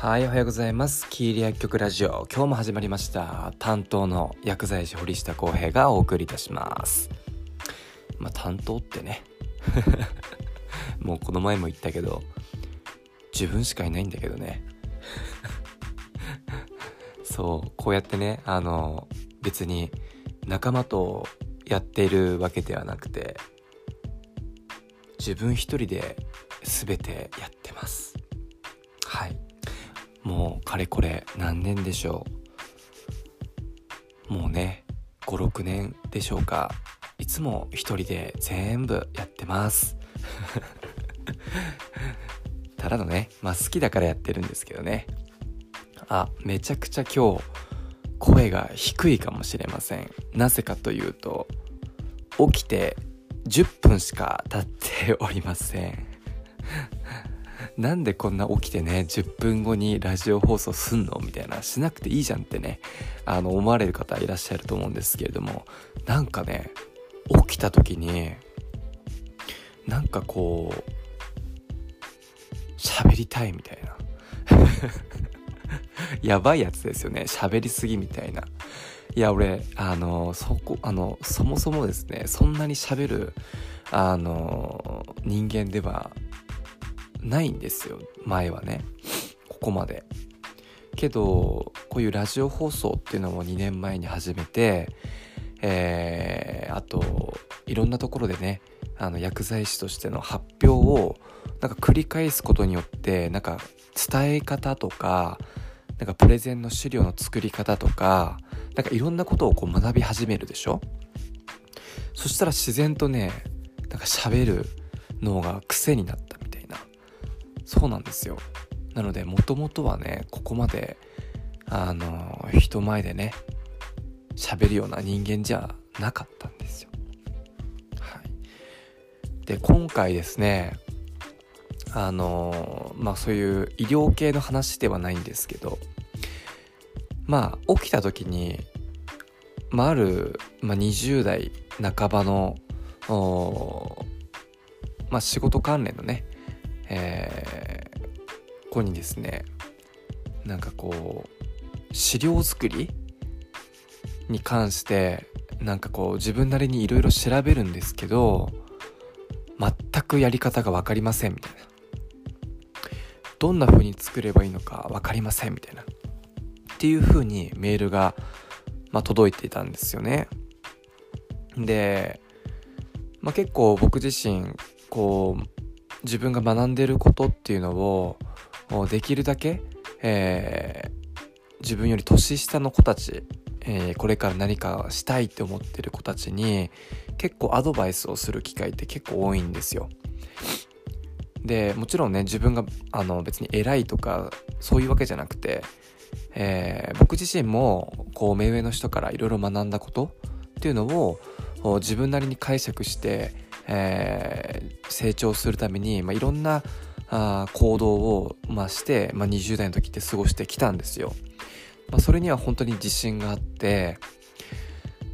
はい、おはようございます。キーリ薬局ラジオ。今日も始まりました。担当の薬剤師堀下康平がお送りいたします。まあ、担当ってね。もうこの前も言ったけど、自分しかいないんだけどね。そう、こうやってね、あの、別に仲間とやっているわけではなくて、自分一人で全てやってます。はい。もうかれこれ何年でしょう。もうね56年でしょうか。いつも一人で全部やってます。ただのねまあ好きだからやってるんですけどね。あめちゃくちゃ今日声が低いかもしれません。なぜかというと起きて10分しか経っておりません。なんでこんな起きてね10分後にラジオ放送すんの？みたいなしなくていいじゃんってねあの思われる方いらっしゃると思うんですけれどもなんかね起きた時になんかこう喋りたいみたいな。やばいやつですよね。喋りすぎみたいな。いや俺あのそこあのそもそもですねそんなに喋るあの人間ではないんですよ。前はね。ここまで。けどこういうラジオ放送っていうのも2年前に始めてえー、あといろんなところでねあの薬剤師としての発表をなんか繰り返すことによってなんか伝え方とかなんかプレゼンの資料の作り方とかなんかいろんなことをこう学び始めるでしょ？そしたら自然とねなんか喋る脳が癖になったみたいなそうなんですよ。なのでもともとはねここまであの人前でね喋るような人間じゃなかったんですよ。はい。で今回ですねあのまあそういう医療系の話ではないんですけどまあ起きた時に、まあ、ある、まあ、20代半ばのまあ、仕事関連のね、えー、子にですねなんかこう資料作りに関してなんかこう自分なりにいろいろ調べるんですけど全くやり方が分かりませんみたいな。どんな風に作ればいいのか分かりませんみたいな。っていう風にメールが、まあ、届いていたんですよね。で、まあ、結構僕自身こう自分が学んでることっていうのをできるだけ、えー、自分より年下の子たち、えー、これから何かしたいって思ってる子たちに結構アドバイスをする機会って結構多いんですよ。でもちろんね自分があの別に偉いとかそういうわけじゃなくて、えー、僕自身もこう目上の人からいろいろ学んだことっていうのを自分なりに解釈してえー、成長するために、まあ、いろんなあ行動を、まあ、して、まあ、20代の時って過ごしてきたんですよ。まあ、それには本当に自信があって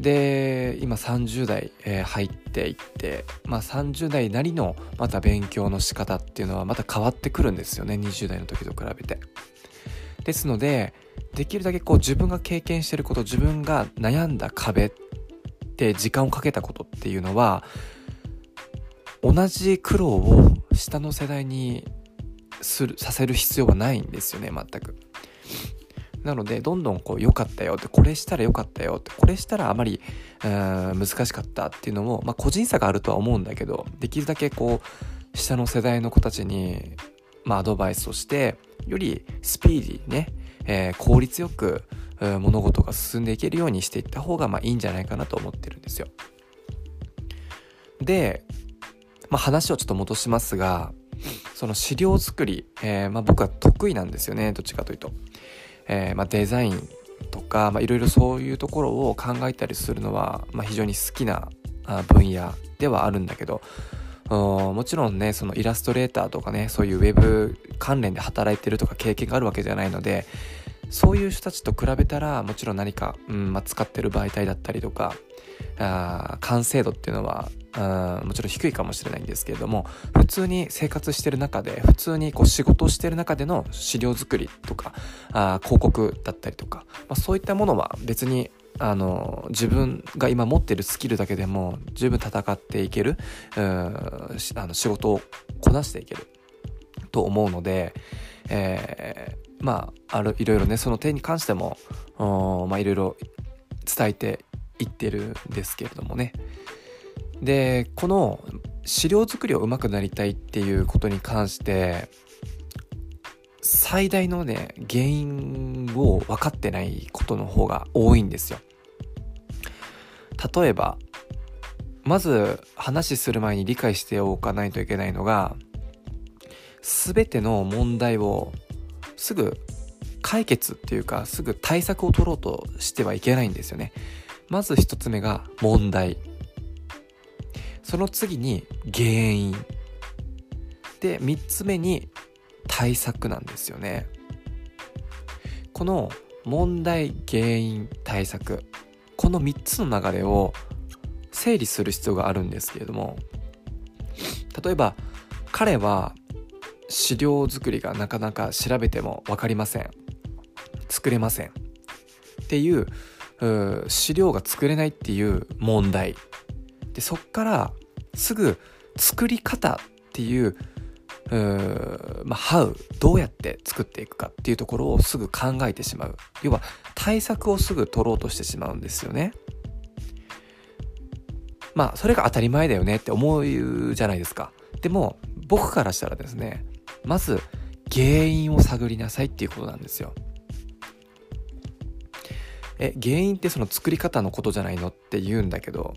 で今30代、えー、入っていって、まあ、30代なりのまた勉強の仕方っていうのはまた変わってくるんですよね20代の時と比べて。ですのでできるだけこう自分が経験してること自分が悩んだ壁って時間をかけたことっていうのは同じ苦労を下の世代にするさせる必要はないんですよね全く。なのでどんどんこう良かったよってこれしたら良かったよってこれしたらあまり難しかったっていうのも、まあ、個人差があるとは思うんだけどできるだけこう下の世代の子たちに、まあ、アドバイスをしてよりスピーディーにね、えー、効率よく物事が進んでいけるようにしていった方がまあいいんじゃないかなと思ってるんですよ。でまあ、話をちょっと戻しますがその資料作り、えー、まあ、僕は得意なんですよねどっちかというと、えー、まあ、デザインとかいろいろそういうところを考えたりするのは、ま、非常に好きな分野ではあるんだけどもちろんねそのイラストレーターとかねそういうウェブ関連で働いてるとか経験があるわけじゃないのでそういう人たちと比べたらもちろん何か、うんまあ、使ってる媒体だったりとかあ完成度っていうのはうんもちろん低いかもしれないんですけれども普通に生活してる中で普通にこう仕事をしてる中での資料作りとかあ広告だったりとか、まあ、そういったものは別にあの自分が今持ってるスキルだけでも十分戦っていけるうんあの仕事をこなしていけると思うので、えー、まああるいろいろねその点に関してもまあいろいろ伝えていってるんですけれどもね。でこの資料作りを上手くなりたいっていうことに関して最大のね原因を分かってないことの方が多いんですよ。例えばまず話する前に理解しておかないといけないのが全ての問題をすぐ解決っていうかすぐ対策を取ろうとしてはいけないんですよね。まず一つ目が問題。その次に原因。で3つ目に対策なんですよね。この問題原因対策この3つの流れを整理する必要があるんですけれども例えば彼は資料作りがなかなか調べても分かりません。作れません。っていう資料が作れないっていう問題。でそっからすぐ作り方っていううまあ、how どうやって作っていくかっていうところをすぐ考えてしまう。要は対策をすぐ取ろうとしてしまうんですよね。まあそれが当たり前だよねって思うじゃないですか。でも僕からしたらですねまず原因を探りなさいっていうことなんですよ。え原因ってその作り方のことじゃないのって言うんだけど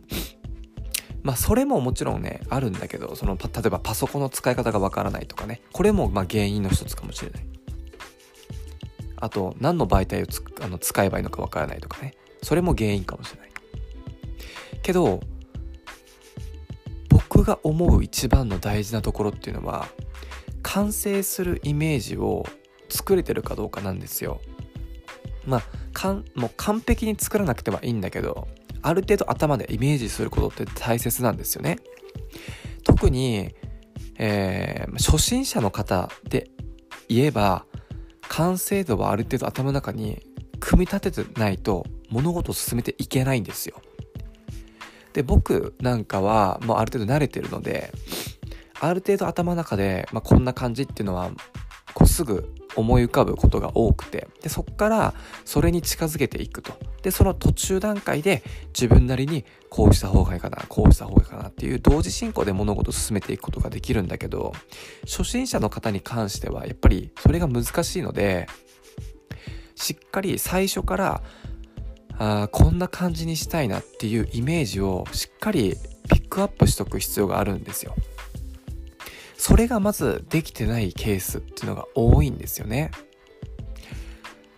まあそれももちろんねあるんだけどその例えばパソコンの使い方がわからないとかね。これもま原因の一つかもしれない。あと何の媒体をあの使えばいいのかわからないとかね。それも原因かもしれない。けど僕が思う一番の大事なところっていうのは完成するイメージを作れてるかどうかなんですよ。まあかんもう完璧に作らなくてはいいんだけどある程度頭でイメージすることって大切なんですよね。特に、えー、初心者の方で言えば完成度はある程度頭の中に組み立ててないと物事を進めていけないんですよ。で僕なんかはもうある程度慣れてるのである程度頭の中で、まあ、こんな感じっていうのはこうすぐ思い浮かぶことが多くてでそこからそれに近づけていくとでその途中段階で自分なりにこうした方がいいかなこうした方がいいかなっていう同時進行で物事を進めていくことができるんだけど初心者の方に関してはやっぱりそれが難しいのでしっかり最初からあこんな感じにしたいなっていうイメージをしっかりピックアップしとく必要があるんですよ。それがまずできてないケースっていうのが多いんですよね。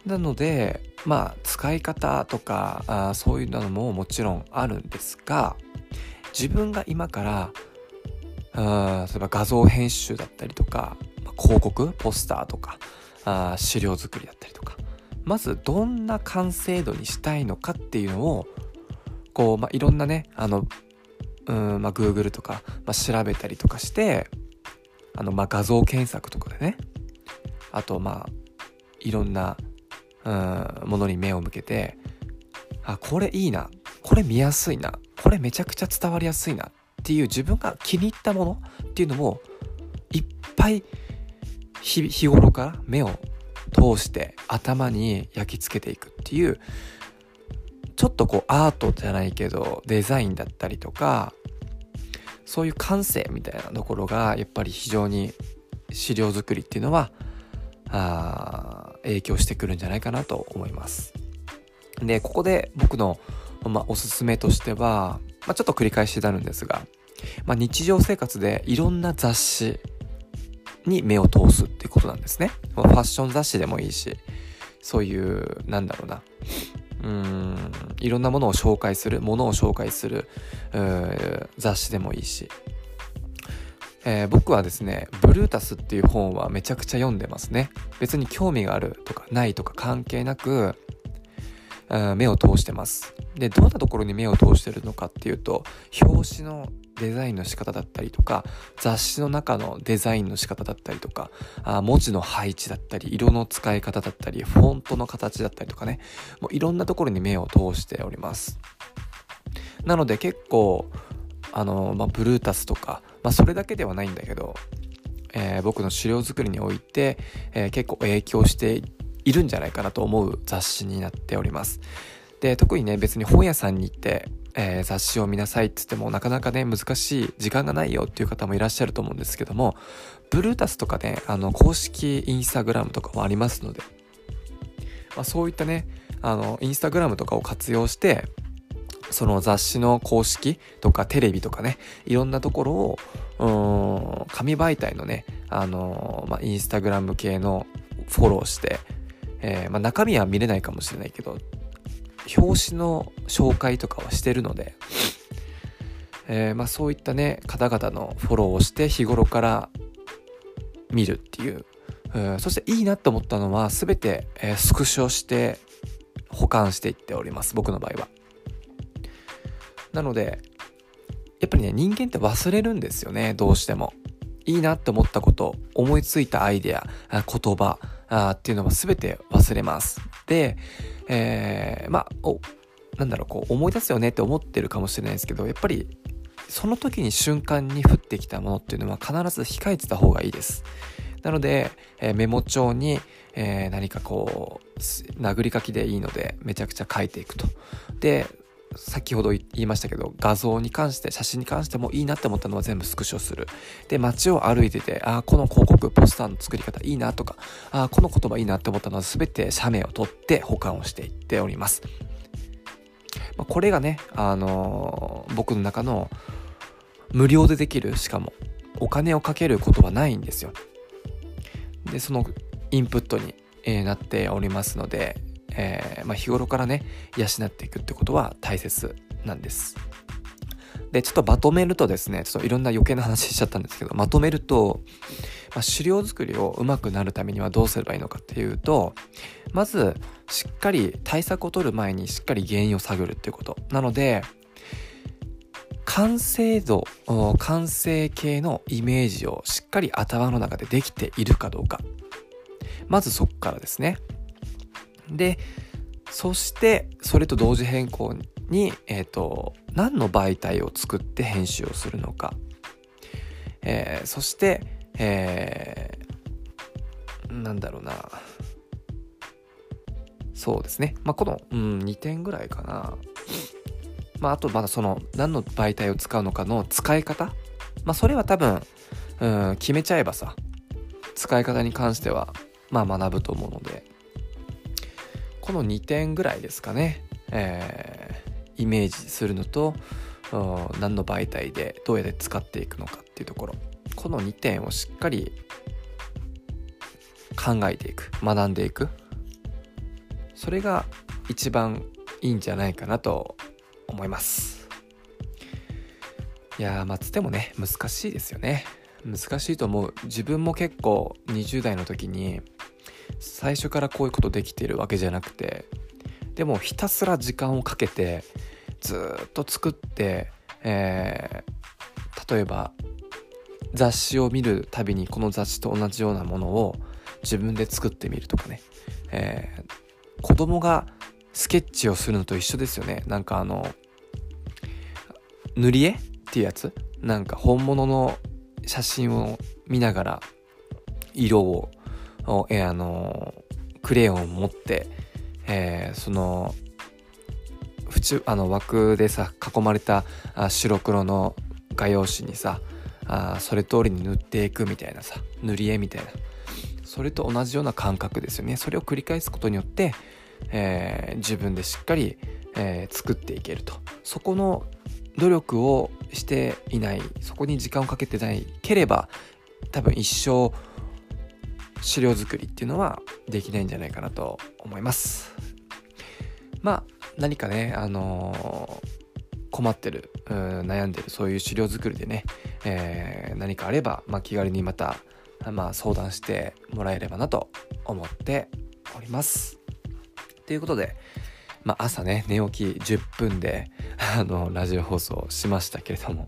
なのでまあ使い方とかあそういうのももちろんあるんですが自分が今からあ例えば画像編集だったりとか広告ポスターとかあ資料作りだったりとかまずどんな完成度にしたいのかっていうのをこう、まあ、いろんなねあのうん、まあ、Google とか、まあ、調べたりとかしてあの、まあ、画像検索とかでね、あと、まあ、いろんな、うん、ものに目を向けて、あ、これいいな、これ見やすいな、これめちゃくちゃ伝わりやすいな。っていう自分が気に入ったものっていうのを、いっぱい日頃から目を通して頭に焼き付けていくっていう、ちょっとこうアートじゃないけどデザインだったりとかそういう感性みたいなところがやっぱり非常に資料作りっていうのはあ影響してくるんじゃないかなと思います。でここで僕の、まあ、おすすめとしては、まあ、ちょっと繰り返しになるんですが、まあ、日常生活でいろんな雑誌に目を通すっていうことなんですね。ファッション雑誌でもいいしそういうなんだろうなうん。いろんなものを紹介するものを紹介する雑誌でもいいし、えー、僕はですねブルータスっていう本はめちゃくちゃ読んでますね。別に興味があるとかないとか関係なく目を通してます。でどんなところに目を通してるのかっていうと表紙のデザインの仕方だったりとか雑誌の中のデザインの仕方だったりとかあ文字の配置だったり色の使い方だったりフォントの形だったりとかね。もういろんなところに目を通しております。なので結構あの、まあ、ブルータスとか、まあ、それだけではないんだけど、えー、僕の資料作りにおいて、えー、結構影響していいるんじゃないかなと思う雑誌になっております。で特にね別に本屋さんに行ってえー、雑誌を見なさいって言ってもなかなかね難しい時間がないよっていう方もいらっしゃると思うんですけどもブルータスとかねあの公式インスタグラムとかもありますので、まあ、そういったねあのインスタグラムとかを活用してその雑誌の公式とかテレビとかねいろんなところを紙媒体のねあのまあ、インスタグラム系のフォローして、えーまあ、中身は見れないかもしれないけど表紙の紹介とかはしてるので、えー、まあ、そういったね方々のフォローをして日頃から見るっていう、う、そしていいなと思ったのは全て、えー、スクショして保管していっております僕の場合は。なのでやっぱりね人間って忘れるんですよねどうしても。いいなって思ったこと思いついたアイデア言葉あっていうのは全て忘れます。でえー、まあおなんだろうこう思い出すよねって思ってるかもしれないですけどやっぱりその時に瞬間に降ってきたものっていうのは必ず控えてた方がいいです。なので、えー、メモ帳に、えー、何かこう殴り書きでいいのでめちゃくちゃ書いていくと。で先ほど言いましたけど画像に関して写真に関してもいいなって思ったのは全部スクショする。で街を歩いててああこの広告ポスターの作り方いいなとかああこの言葉いいなって思ったのは全て写メを取って保管をしていっております。これがね、あのー、僕の中の無料でできるしかもお金をかけることはないんですよ。でそのインプットに、なっておりますのでえー、まあ、日頃からね養っていくってことは大切なんです。でちょっとまとめるとですねちょっといろんな余計な話しちゃったんですけどまとめると、まあ、資料作りをうまくなるためにはどうすればいいのかっていうとまずしっかり対策を取る前にしっかり原因を探るっていうこと。なので完成度完成形のイメージをしっかり頭の中でできているかどうか。まずそこからですね。でそしてそれと同時変更に、えーと、何の媒体を作って編集をするのか、えー、そして、えー、なんだろうな。そうですね、まあ、この、うん、2点ぐらいかな、まあ、あとまだその何の媒体を使うのかの使い方、まあ、それは多分、うん、決めちゃえばさ使い方に関してはまあ学ぶと思うので。この2点ぐらいですかね、えー、イメージするのと何の媒体でどうやって使っていくのかっていうところ。この2点をしっかり考えていく学んでいく。それが一番いいんじゃないかなと思います。いやーまあつってもね難しいですよね。難しいと思う。自分も結構20代の時に最初からこういうことできてるわけじゃなくてでもひたすら時間をかけてずっと作って、えー、例えば雑誌を見るたびにこの雑誌と同じようなものを自分で作ってみるとかね、えー、子供がスケッチをするのと一緒ですよね。なんかあの塗り絵っていうやつ？なんか本物の写真を見ながら色をえ、あのクレヨンを持って、えー、その縁あの枠でさ囲まれたあ白黒の画用紙にさあそれ通りに塗っていくみたいなさ塗り絵みたいな。それと同じような感覚ですよね。それを繰り返すことによって、えー、自分でしっかり、えー、作っていけると。そこの努力をしていない。そこに時間をかけてない。ければ多分一生資料作りっていうのはできないんじゃないかなと思います。まあ何かねあのー、困ってる悩んでるそういう資料作りでね、えー、何かあれば、まあ、気軽にまた、まあ、相談してもらえればなと思っております。ということでまあ、朝ね寝起き10分であのラジオ放送しましたけれども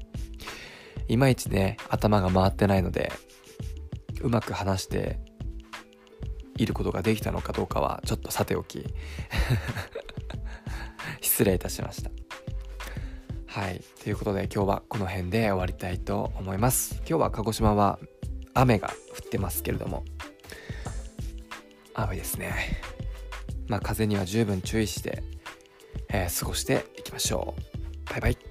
いまいちね頭が回ってないのでうまく話していることができたのかどうかはちょっとさておき。失礼いたしました。はい。ということで今日はこの辺で終わりたいと思います。今日は鹿児島は雨が降ってますけれども。雨ですね。まあ風には十分注意して、えー、過ごしていきましょう。バイバイ。